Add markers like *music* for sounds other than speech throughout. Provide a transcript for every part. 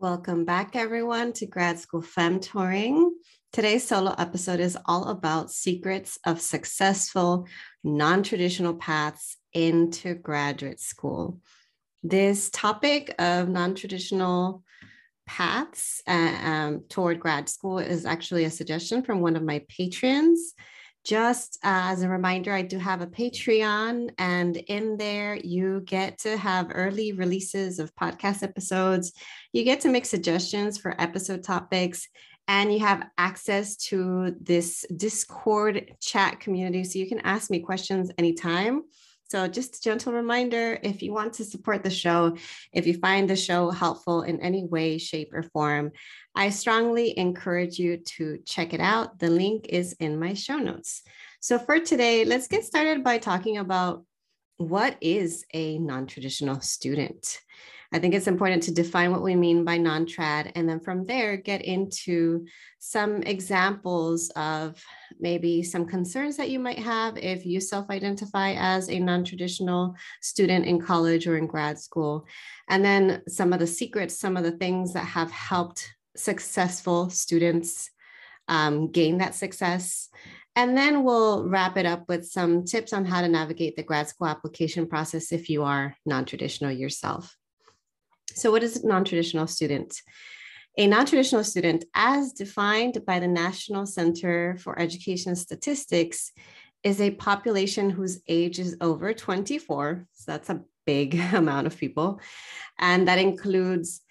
Welcome back, everyone, to Grad School Femtoring. Today's solo episode is all about secrets of successful non traditional paths into graduate school. This topic of non traditional paths uh, um, toward grad school is actually a suggestion from one of my patrons just as a reminder, I do have a Patreon, and in there you get to have early releases of podcast episodes. You get to make suggestions for episode topics, and you have access to this Discord chat community. So you can ask me questions anytime. So, just a gentle reminder if you want to support the show, if you find the show helpful in any way, shape, or form, I strongly encourage you to check it out. The link is in my show notes. So, for today, let's get started by talking about what is a non traditional student. I think it's important to define what we mean by non trad, and then from there, get into some examples of maybe some concerns that you might have if you self identify as a non traditional student in college or in grad school. And then some of the secrets, some of the things that have helped successful students um, gain that success. And then we'll wrap it up with some tips on how to navigate the grad school application process if you are non traditional yourself. So, what is a non traditional student? A non traditional student, as defined by the National Center for Education Statistics, is a population whose age is over 24. So, that's a big *laughs* amount of people. And that includes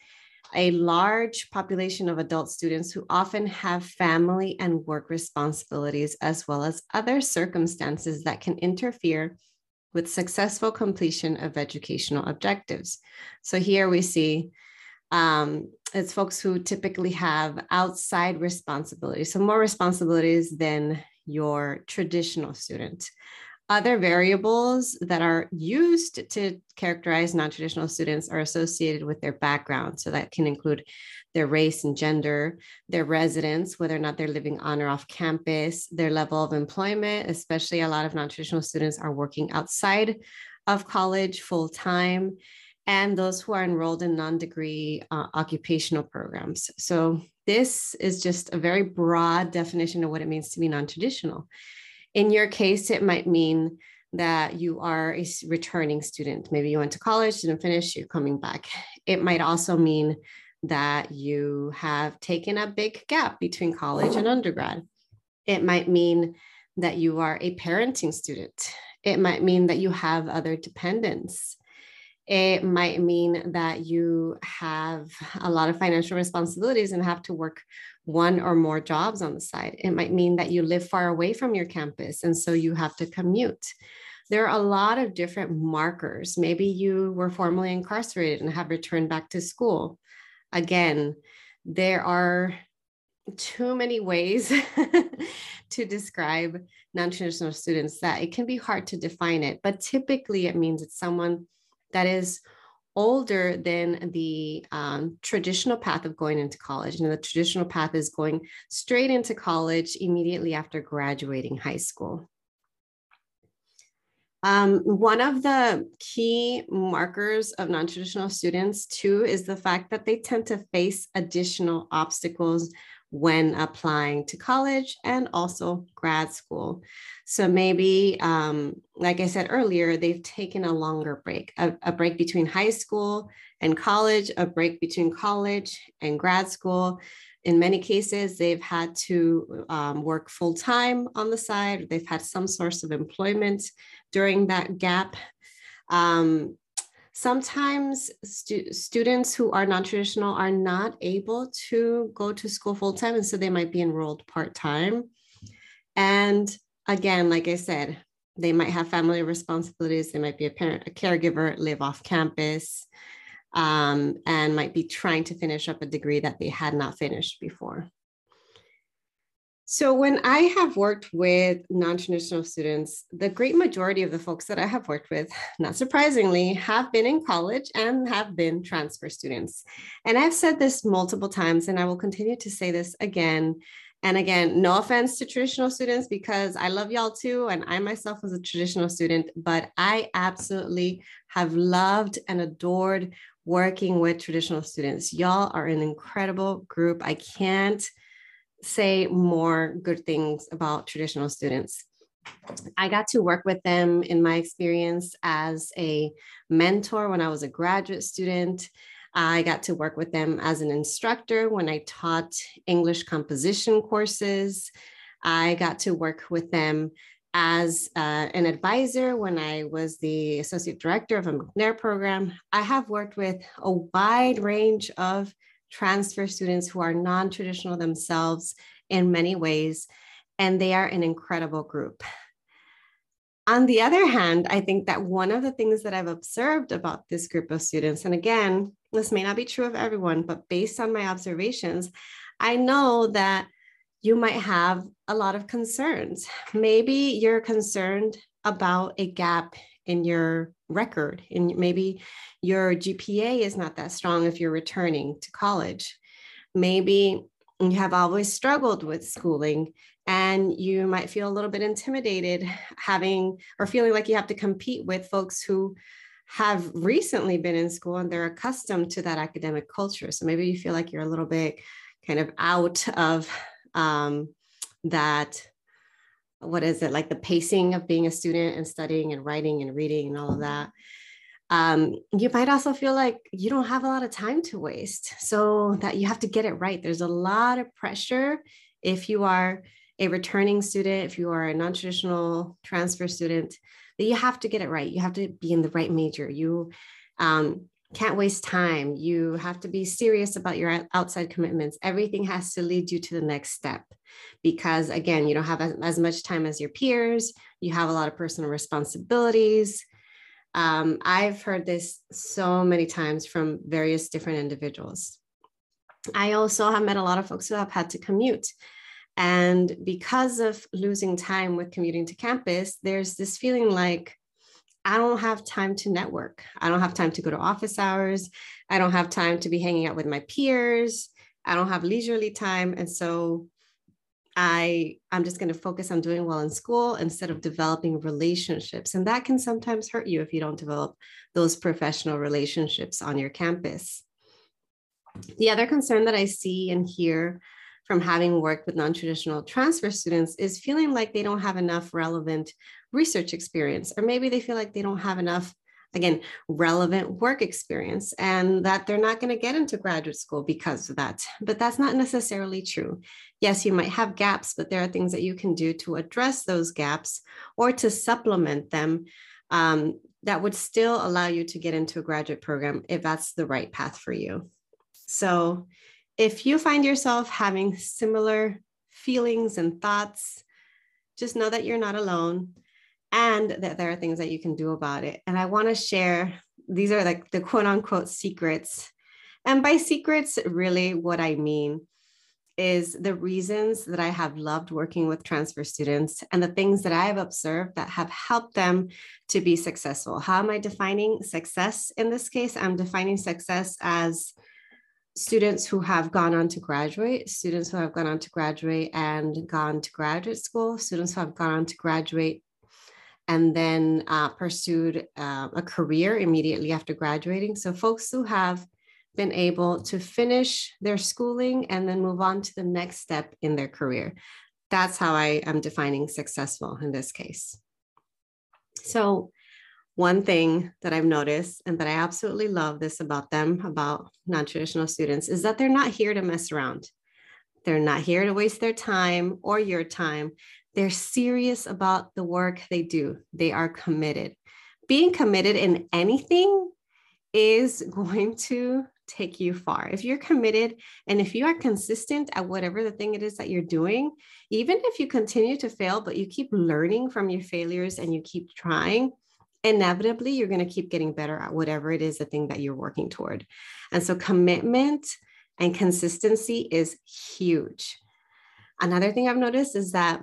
a large population of adult students who often have family and work responsibilities, as well as other circumstances that can interfere with successful completion of educational objectives. So here we see um, it's folks who typically have outside responsibilities, so more responsibilities than your traditional student. Other variables that are used to characterize non traditional students are associated with their background. So that can include their race and gender, their residence, whether or not they're living on or off campus, their level of employment, especially a lot of non traditional students are working outside of college full time, and those who are enrolled in non degree uh, occupational programs. So this is just a very broad definition of what it means to be non traditional. In your case, it might mean that you are a returning student. Maybe you went to college, didn't finish, you're coming back. It might also mean that you have taken a big gap between college and undergrad. It might mean that you are a parenting student. It might mean that you have other dependents. It might mean that you have a lot of financial responsibilities and have to work one or more jobs on the side. It might mean that you live far away from your campus and so you have to commute. There are a lot of different markers. Maybe you were formerly incarcerated and have returned back to school. Again, there are too many ways *laughs* to describe non traditional students that it can be hard to define it, but typically it means it's someone that is older than the um, traditional path of going into college. And the traditional path is going straight into college immediately after graduating high school. Um, one of the key markers of non traditional students, too, is the fact that they tend to face additional obstacles when applying to college and also grad school. So maybe, um, like I said earlier, they've taken a longer break, a, a break between high school and college, a break between college and grad school. In many cases, they've had to um, work full time on the side. They've had some source of employment during that gap. Um, sometimes stu- students who are non-traditional are not able to go to school full-time and so they might be enrolled part-time and again like i said they might have family responsibilities. They might be a parent, a caregiver, live off campus, um, and might be trying to finish up a degree that they had not finished before. So, when I have worked with non traditional students, the great majority of the folks that I have worked with, not surprisingly, have been in college and have been transfer students. And I've said this multiple times, and I will continue to say this again and again. No offense to traditional students because I love y'all too. And I myself was a traditional student, but I absolutely have loved and adored working with traditional students. Y'all are an incredible group. I can't say more good things about traditional students. I got to work with them in my experience as a mentor when I was a graduate student. I got to work with them as an instructor when I taught English composition courses. I got to work with them as uh, an advisor when I was the associate director of a McNair program. I have worked with a wide range of transfer students who are non traditional themselves in many ways, and they are an incredible group. On the other hand, I think that one of the things that I've observed about this group of students, and again, this may not be true of everyone, but based on my observations, I know that you might have a lot of concerns. Maybe you're concerned about a gap in your record and maybe your gpa is not that strong if you're returning to college maybe you have always struggled with schooling and you might feel a little bit intimidated having or feeling like you have to compete with folks who have recently been in school and they're accustomed to that academic culture so maybe you feel like you're a little bit kind of out of um, that what is it like the pacing of being a student and studying and writing and reading and all of that. Um, you might also feel like you don't have a lot of time to waste so that you have to get it right. There's a lot of pressure if you are a returning student if you are a non-traditional transfer student that you have to get it right. You have to be in the right major. You um, can't waste time. You have to be serious about your outside commitments. Everything has to lead you to the next step because again you don't have as, much time as your peers. You have a lot of personal responsibilities. Um, i've heard this so many times from various different individuals. I also have met a lot of folks who have had to commute. And because of losing time with commuting to campus there's this feeling like I don't have time to network. I don't have time to go to office hours. I don't have time to be hanging out with my peers. I don't have leisurely time. And so I I'm just going to focus on doing well in school instead of developing relationships. And that can sometimes hurt you if you don't develop those professional relationships on your campus. The other concern that I see and hear from having worked with non-traditional transfer students is feeling like they don't have enough relevant research experience, or maybe they feel like they don't have enough again, relevant work experience and that they're not going to get into graduate school because of that. But that's not necessarily true. Yes, you might have gaps, but there are things that you can do to address those gaps or to supplement them um, that would still allow you to get into a graduate program if that's the right path for you. So, if you find yourself having similar feelings and thoughts, just know that you're not alone and that there are things that you can do about it. And I want to share these are like the quote unquote secrets. And by secrets, really what I mean is the reasons that I have loved working with transfer students and the things that I have observed that have helped them to be successful. How am I defining success in this case? I'm defining success as students who have gone on to graduate, students who have gone on to graduate and gone to graduate school, students who have gone on to graduate and then uh, pursued uh, a career immediately after graduating. So, folks who have been able to finish their schooling and then move on to the next step in their career. That's how I am defining successful in this case. So, one thing that I've noticed and that I absolutely love this about them, about non traditional students, is that they're not here to mess around. They're not here to waste their time or your time. They're serious about the work they do, they are committed. Being committed in anything is *laughs* going to take you far. If you're committed and if you are consistent at whatever the thing it is that you're doing, even if you continue to fail, but you keep learning from your failures and you keep trying, inevitably you're going to keep getting better at whatever it is the thing that you're working toward. And so commitment and consistency is huge. Another thing I've noticed is that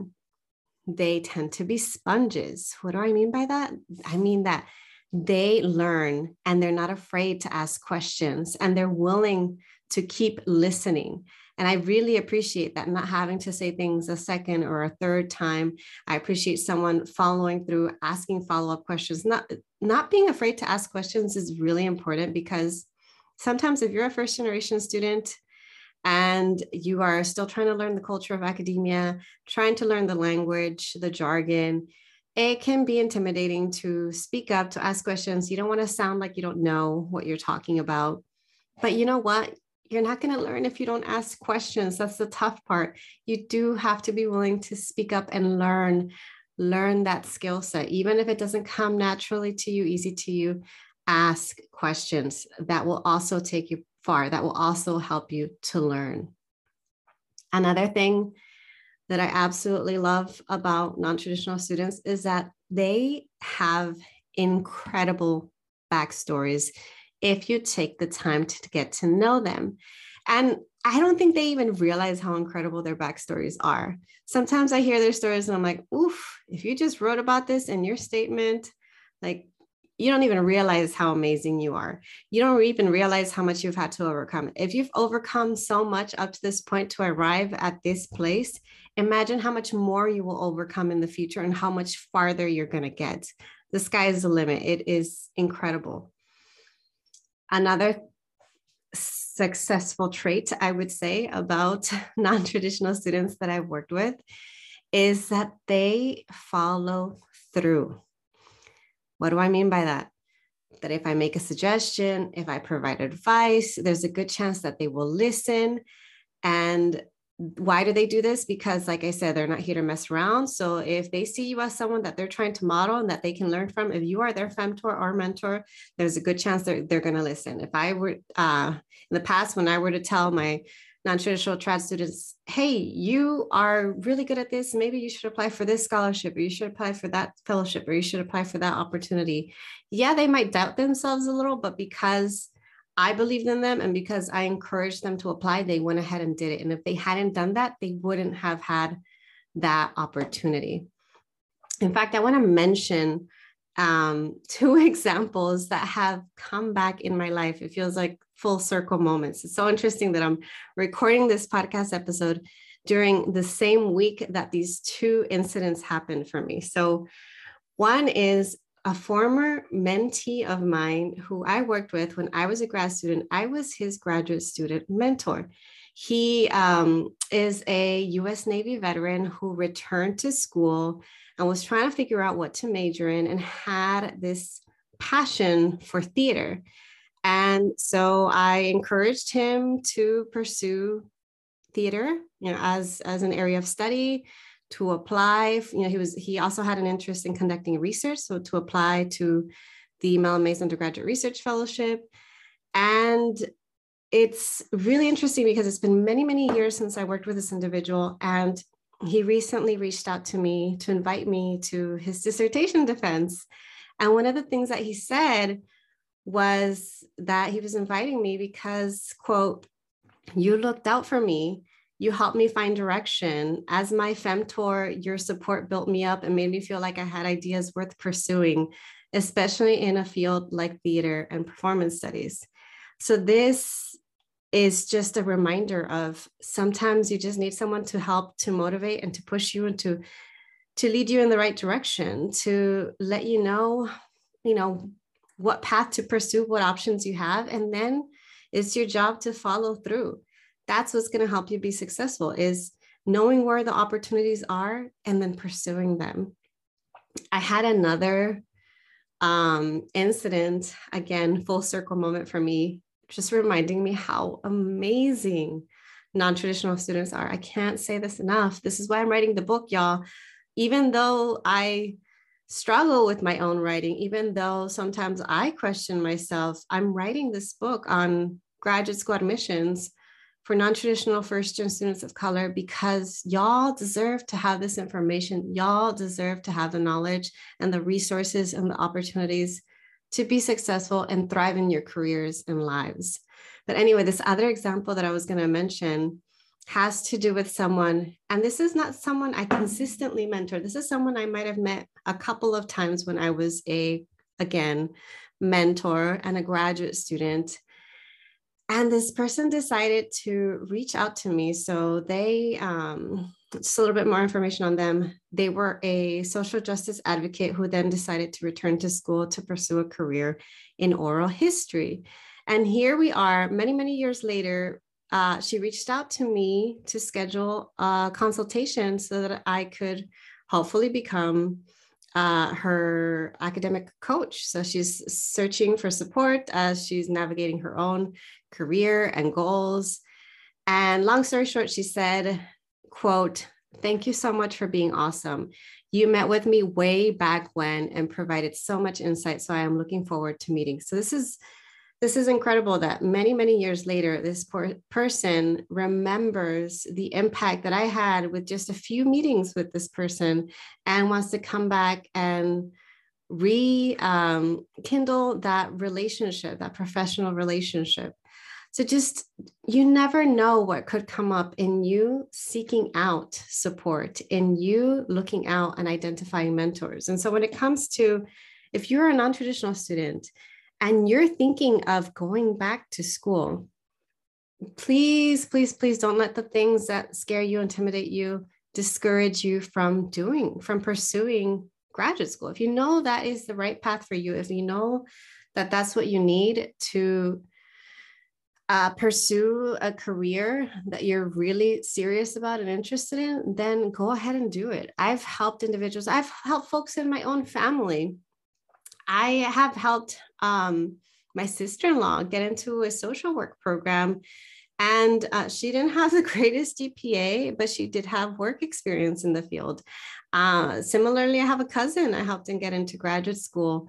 they tend to be sponges. What do I mean by that? I mean that they learn and they're not afraid to ask questions and they're willing to keep listening. And I really appreciate that, not having to say things a second or a third time. I appreciate someone following through, asking follow-up questions. Not, not being afraid to ask questions is really important because sometimes if you're a first generation student and you are still trying to learn the culture of academia, trying to learn the language, the jargon, it can be intimidating to speak up, to ask questions. You don't want to sound like you don't know what you're talking about. But you know what? You're not going to learn if you don't ask questions. That's the tough part. You do have to be willing to speak up and learn, learn that skill set. Even if it doesn't come naturally to you, easy to you, ask questions. That will also take you far. That will also help you to learn. Another thing that I absolutely love about non traditional students is that they have incredible backstories if you take the time to get to know them. And I don't think they even realize how incredible their backstories are. Sometimes I hear their stories and I'm like, oof, if you just wrote about this in your statement, like you don't even realize how amazing you are. You don't even realize how much you've had to overcome. If you've overcome so much up to this point to arrive at this place, imagine how much more you will overcome in the future and how much farther you're going to get. The sky is the limit. It is incredible. Another successful trait I would say about *laughs* non traditional students that I've worked with is that they follow through. What do I mean by that? That if I make a suggestion, if I provide advice, there's a good chance that they will listen and why do they do this? Because, like I said, they're not here to mess around. So, if they see you as someone that they're trying to model and that they can learn from, if you are their femtor or mentor, there's a good chance they're, they're going to listen. If I were uh, in the past, when I were to tell my non-traditional trad students hey you are really good at this maybe you should apply for this scholarship or you should apply for that fellowship or you should apply for that opportunity yeah they might doubt themselves a little but because I believed in them and because I encouraged them to apply, they went ahead and did it. And if they hadn't done that, they wouldn't have had that opportunity. In fact, I want to mention um, *laughs* two examples that have come back in my life. It feels like full circle moments. It's so interesting that I'm recording this podcast episode during the same week that these two incidents happened for me. So, one is a former mentee of mine who I worked with when I was a grad student. I was his graduate student mentor. He um, is a US Navy veteran who returned to school and was trying to figure out what to major in and had this passion for theater. And so I encouraged him to pursue theater, you know, as, as an area of study to apply. You know, he was he also had an interest in conducting research, so to apply to the Mellon Mays Undergraduate Research Fellowship. And it's really interesting because it's been many, many years since I worked with this individual. And he recently reached out to me to invite me to his dissertation defense. And one of the things that he said was that he was inviting me because, quote, you looked out for me you helped me find direction. As my femtor, your support built me up and made me feel like I had ideas worth pursuing, especially in a field like theater and performance studies. So, this is just a reminder of sometimes you just need someone to help to motivate and to push you and to to lead you in the right direction to let you know you know what path to pursue what options you have and then it's your job to follow through that's what's going to help you be successful is knowing where the opportunities are and then pursuing them. I had another um, incident again full circle moment for me just reminding me how amazing non-traditional students are. I can't say this enough. This is why i'm writing the book y'all. Even though i struggle with my own writing even though sometimes i question myself i'm writing this book on graduate school admissions for non-traditional first gen students of color because y'all deserve to have this information. Y'all deserve to have the knowledge and the resources and the opportunities to be successful and thrive in your careers and lives. But anyway this other example that i was going to mention has to do with someone and this is not someone i consistently mentor. This is someone i might have met a couple of times when i was a again mentor and a graduate student and this person decided to reach out to me. So they um, just a little bit more information on them. They were a social justice advocate who then decided to return to school to pursue a career in oral history. And here we are many many years later uh, she reached out to me to schedule a consultation so that i could hopefully become uh, her academic coach. So she's searching for support as she's navigating her own career and goals. And long story short, she said, quote, thank you so much for being awesome. You met with me way back when and provided so much insight. So I am looking forward to meeting. So this is this is incredible that many many years later this poor person remembers the impact that i had with just a few meetings with this person and wants to come back and rekindle um, that relationship that professional relationship so just you never know what could come up in you seeking out support in you looking out and identifying mentors and so when it comes to if you're a non-traditional student and you're thinking of going back to school, please, please, please don't let the things that scare you, intimidate you, discourage you from doing, from pursuing graduate school. If you know that is the right path for you, if you know that that's what you need to uh, pursue a career that you're really serious about and interested in, then go ahead and do it. I've helped individuals, I've helped folks in my own family I have helped um, my sister in law get into a social work program. And uh, she didn't have the *laughs* greatest GPA, but she did have work experience in the field. Uh, similarly, I have a cousin I helped him get into graduate school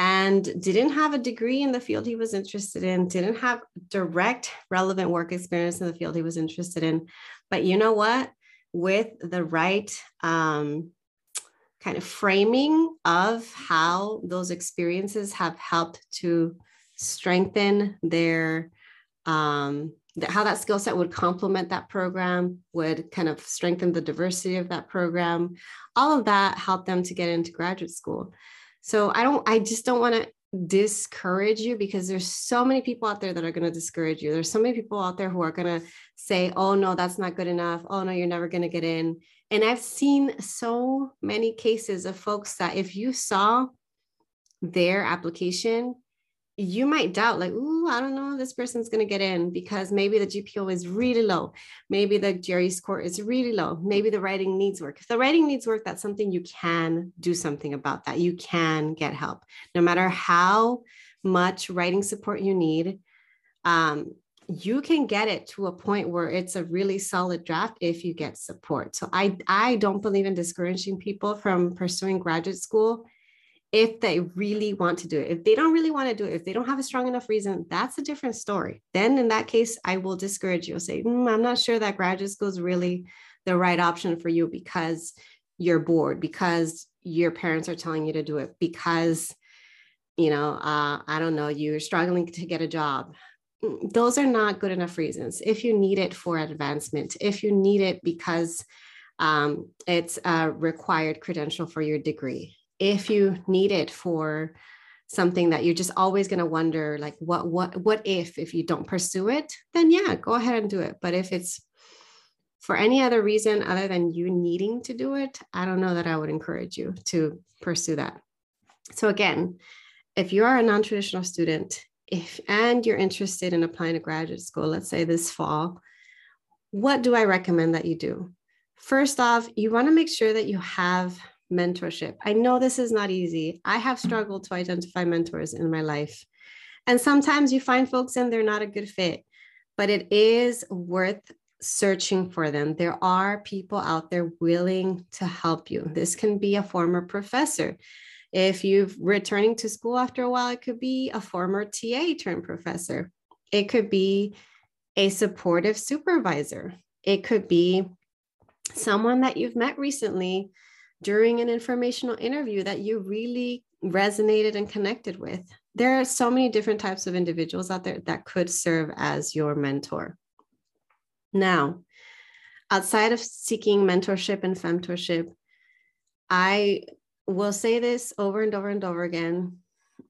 and didn't have a degree in the field he was interested in, didn't have direct relevant work experience in the field he was interested in. But you know what? With the right um, kind of framing of how those experiences have helped to strengthen their um, how that skill set would complement that program would kind of strengthen the diversity of that program all of that helped them to get into graduate school so i don't i just don't want to discourage you because there's so many people out there that are going to discourage you. There's so many people out there who are going to say oh no that's not good enough. Oh no you're never going to get in. And I've seen so many cases of folks that if you saw their application, you might doubt, like, ooh, I don't know, this person's going to get in because maybe the GPA is really low. Maybe the GRE score is really low. Maybe the writing needs work. If the writing needs work, that's something you can do something about that. You can get help. No matter how much writing support you need, um, you can get it to a point where it's a really solid draft if you get support. So I I don't believe in discouraging people from pursuing graduate school if they really want to do it. If they don't really want to do it, if they don't have a strong enough reason, that's a different story. Then in that case, I will discourage you. I'll say, mm, I'm not sure that graduate school is really the right option for you because you're bored, because your parents are telling you to do it, because you know, uh, I don't know, you're struggling to get a job those are not good enough reasons. If you need it for advancement, if you need it because um, it's a required credential for your degree, if you need it for something that you're just always going to wonder like what what what if if you don't pursue it then yeah go ahead and do it but if it's for any other reason other than you needing to do it i don't know that i would encourage you to pursue that so again if you are a non-traditional student if and you're interested in applying to graduate school, let's say this fall, what do I recommend that you do? First off, you want to make sure that you have mentorship. I know this is not easy. I have struggled to identify mentors in my life. And sometimes you find folks and they're not a good fit, but it is worth searching for them. There are people out there willing to help you. This can be a former professor. If you're returning to school after a while, it could be a former TA turned professor. It could be a supportive supervisor. It could be someone that you've met recently during an informational interview that you really resonated and connected with. There are so many different types of individuals out there that could serve as your mentor. Now, outside of seeking mentorship and femtorship, I will say this over and over and over again.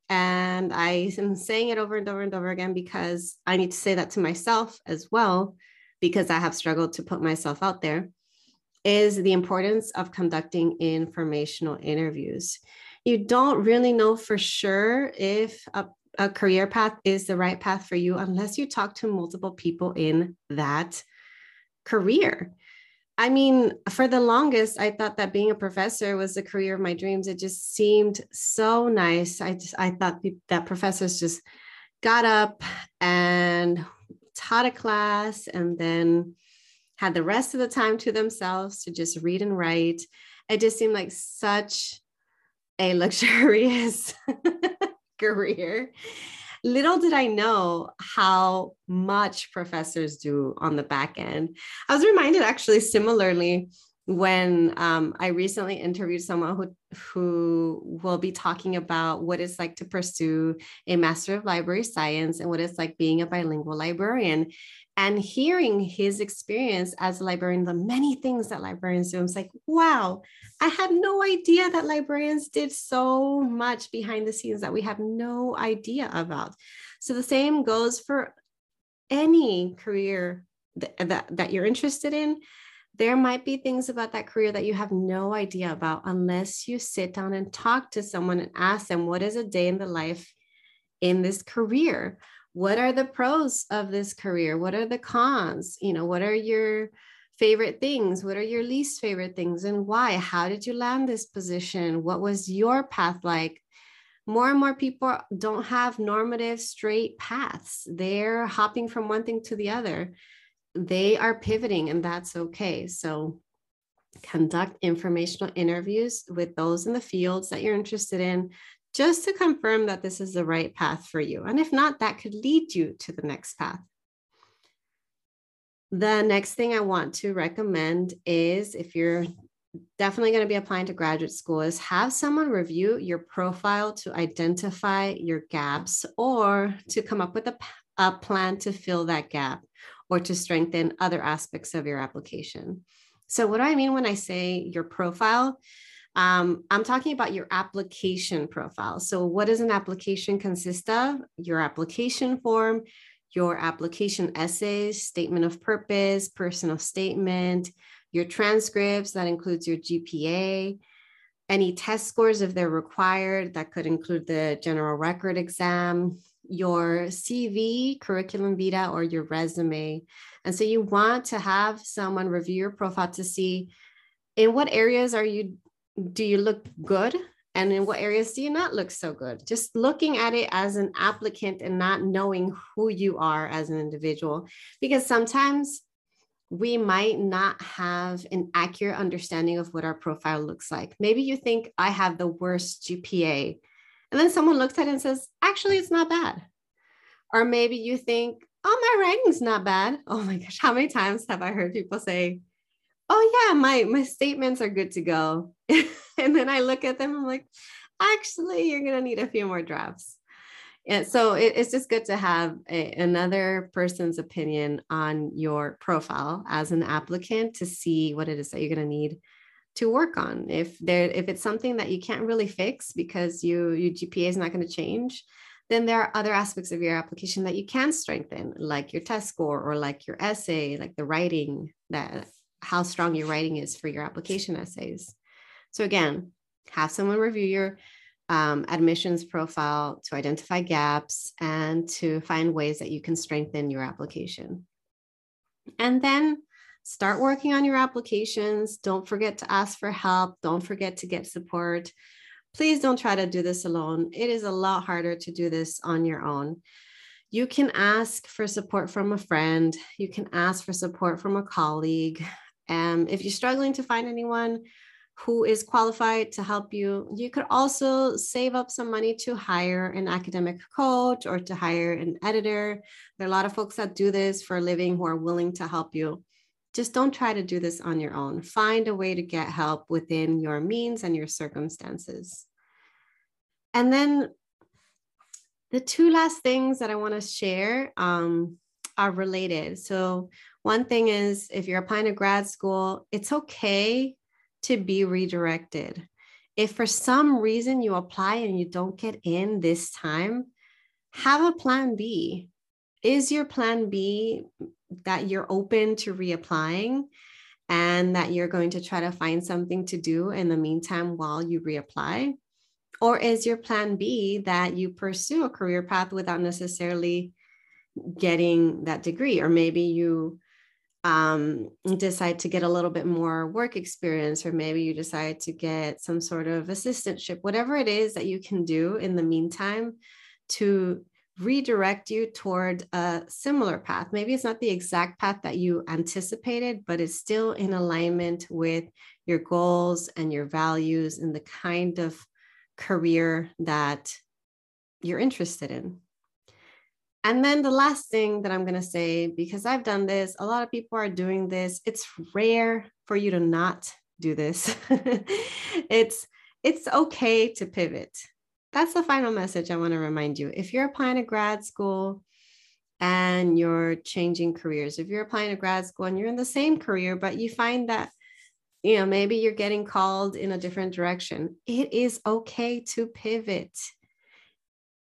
And I am saying it over and over and over again because I need to say that to myself as well, because I have struggled to put myself out there, is the importance of conducting informational interviews. You don't really know for sure if a, a career path is the right path for you unless you talk to multiple people in that career. I mean, for the longest, I thought that being a professor was the career of my dreams. It just seemed so nice. I just I thought that professors just got up and taught a class and then had the rest of the time to themselves to just read and write. It just seemed like such a *laughs* luxurious *laughs* career little did I know how much professors do on the back end. I was reminded actually similarly when um, I recently interviewed someone who who will be talking about what it's like to pursue a Master of Library Science and what it's like being a bilingual librarian. And hearing his experience as a librarian, the many things that librarians do, I was like, wow, I had no idea that librarians did so much behind the scenes that we have no idea about. So the same goes for any career that, that, that you're interested in. There might be things about that career that you have no idea about unless you sit down and talk to someone and ask them, what is a day in the life in this career? What are the pros of this career? What are the cons? You know, what are your favorite things? What are your least favorite things and why? How did you land this position? What was your path like? More and more people don't have normative straight paths. They're hopping from one thing to the other. They are pivoting, and that's okay. So, conduct informational interviews with those in the fields that you're interested in just to confirm that this is the right path for you. And if not, that could lead you to the next path. The next thing I want to recommend is if you're definitely going to be applying to graduate school is have someone review your profile to identify your gaps or to come up with a, a plan to fill that gap or to strengthen other aspects of your application. So what do I mean when I say your profile? Um, I'm talking about your application profile. So, what does an application consist of? Your application form, your application essays, statement of purpose, personal statement, your transcripts, that includes your GPA, any test scores if they're required, that could include the general record exam, your CV, curriculum vitae, or your resume. And so you want to have someone review your profile to see in what areas are you do you look good? And in what areas do you not look so good? Just looking at it as an applicant and not knowing who you are as an individual. Because sometimes we might not have an accurate understanding of what our profile looks like. Maybe you think i have the worst gpa and then someone looks at it and says actually it's not bad. Or maybe you think oh my writing's not bad. *laughs* Oh my gosh how many times have i heard people say oh yeah my my statements are good to go. *laughs* And then i look at them i'm like actually you're going to need a few more drafts and so it, it's just good to have a, another person's opinion on your profile as an applicant to see what it is that you're going to need to work on if there if it's something that you can't really fix because you your gpa is not going to change then there are other aspects of your application that you can strengthen like your test score or like your essay like the writing that how strong your writing is for your application essays. So again, have someone review your um, admissions profile to identify gaps and to find ways that you can strengthen your application. And then start working on your applications. Don't forget to ask for help. Don't forget to get support. Please don't try to do this alone. It is a lot harder to do this on your own. You can ask for support from a friend. You can ask for support from a colleague. Um, if you're struggling to find anyone who is qualified to help you. You could also save up some money to hire an academic coach or to hire an editor. There are a lot of folks that do this for a living who are willing to help you. Just don't try to do this on your own. Find a way to get help within your means and your circumstances. And then the two last things that I want to share um, are related. So, one thing is if you're applying to grad school, it's okay to be redirected. If for some reason you apply and you don't get in this time, have a plan B. Is your plan B that you're open to reapplying and that you're going to try to find something to do in the meantime while you reapply? Or is your plan B that you pursue a career path without necessarily getting that degree? Or maybe you um, decide to get a little bit more work experience, or maybe you decide to get some sort of assistantship, whatever it is that you can do in the meantime to redirect you toward a similar path. Maybe it's not the exact path that you anticipated, but it's still in alignment with your goals and your values and the kind of career that you're interested in. And then the last thing that I'm going to say, because I've done this, a lot of people are doing this. It's rare for you to not do this. *laughs* it's it's okay to pivot. That's the final message I want to remind you. If you're applying to grad school and you're changing careers, if you're applying to grad school and you're in the same career, but you find that you know maybe you're getting called in a different direction, it is okay to pivot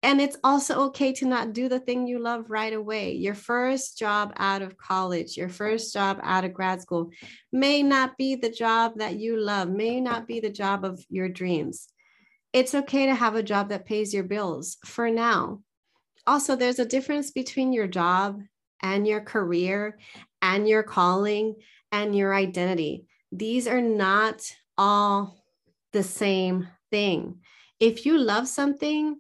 and it's also okay to not do the thing you love right away. Your first job out of college, your first job out of grad school may not be the job that you love, may not be the job of your dreams. It's okay to have a job that pays your bills for now. Also, there's a difference between your job and your career and your calling and your identity. These are not all the same thing. If you love something,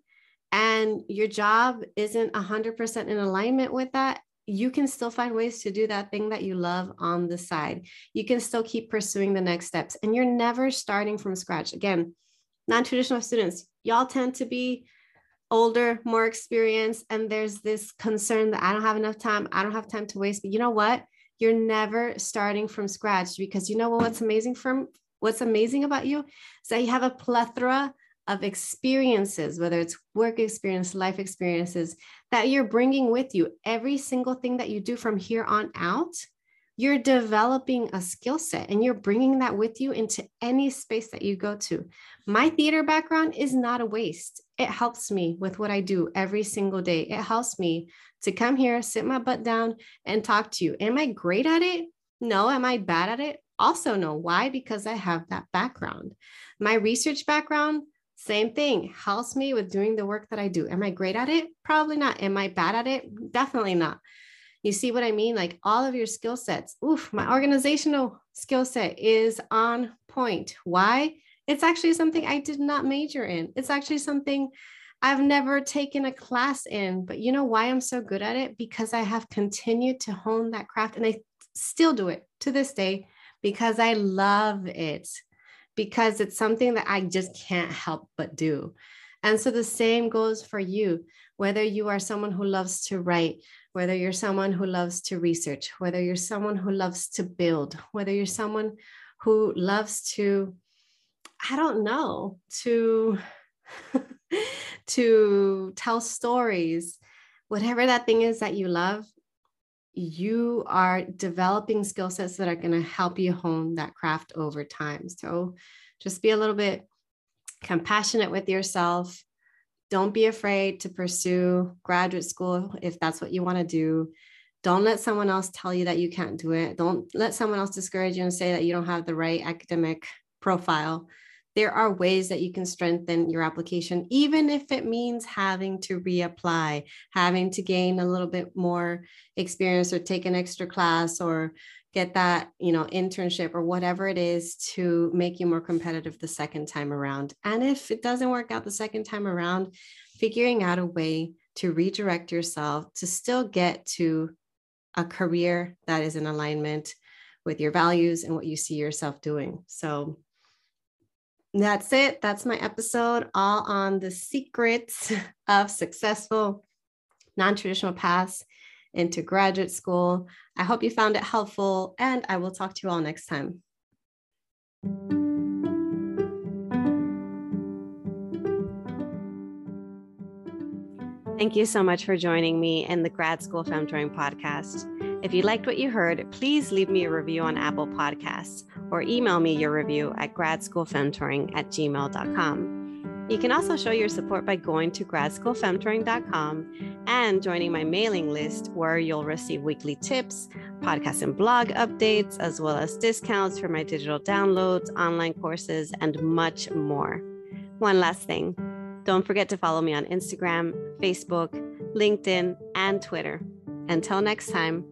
and your job isn't 100% in alignment with that, you can still find ways to do that thing that you love on the side. You can still keep pursuing the next steps, and you're never starting from scratch. Again, non traditional students, y'all tend to be older, more experienced, and there's this concern that I don't have enough time, I don't have time to waste. But you know what? You're never starting from scratch because you know what's amazing from what's amazing about you is that you have a plethora of experiences, whether it's work experience, life experiences that you're bringing with you. Every single thing that you do from here on out, you're developing a skill set and you're bringing that with you into any space that you go to. My theater background is not a waste. It helps me with what I do every single day. It helps me to come here, sit my butt down, and talk to you. Am I great at it? No. Am I bad at it? Also, no. Why? Because I have that background. My research background, same thing, helps me with doing the work that I do. Am I great at it? Probably not. Am I bad at it? Definitely not. You see what I mean? Like all of your skill sets. Oof, my organizational skill set is on point. Why? It's actually something I did not major in. It's actually something I've never taken a class in. But you know why I'm so good at it? Because I have continued to hone that craft and I still do it to this day because I love it because it's something that I just can't help but do. And so the same goes for you, whether you are someone who loves to write, whether you're someone who loves to research, whether you're someone who loves to build, whether you're someone who loves to, I don't know, to *laughs* to tell stories, whatever that thing is that you love, you are developing skill sets that are going to help you hone that craft over time. So just be a little bit compassionate with yourself. Don't be afraid to pursue graduate school if that's what you want to do. Don't let someone else tell you that you can't do it. Don't let someone else discourage you and say that you don't have the right academic profile there are ways that you can strengthen your application, even if it means having to reapply, having to gain a little bit more experience or take an extra class or get that you know internship or whatever it is to make you more competitive the second time around and if it doesn't work out the second time around figuring out a way to redirect yourself to still get to a career that is in alignment with your values and what you see yourself doing so that's it. That's my episode, all on the secrets *laughs* of successful non traditional paths into graduate school. I hope you found it helpful, and I will talk to you all next time. Thank you so much for joining me in the Grad School Femtoring podcast. If you liked what you heard, please leave me a review on Apple Podcasts or email me your review at gradschoolfemtoring at gmail.com. You can also show your support by going to gradschoolfemtoring.com and joining my mailing list, where you'll receive weekly tips, podcast and blog updates, as well as discounts for my digital downloads, online courses, and much more. One last thing don't forget to follow me on Instagram, Facebook, LinkedIn, and Twitter. Until next time,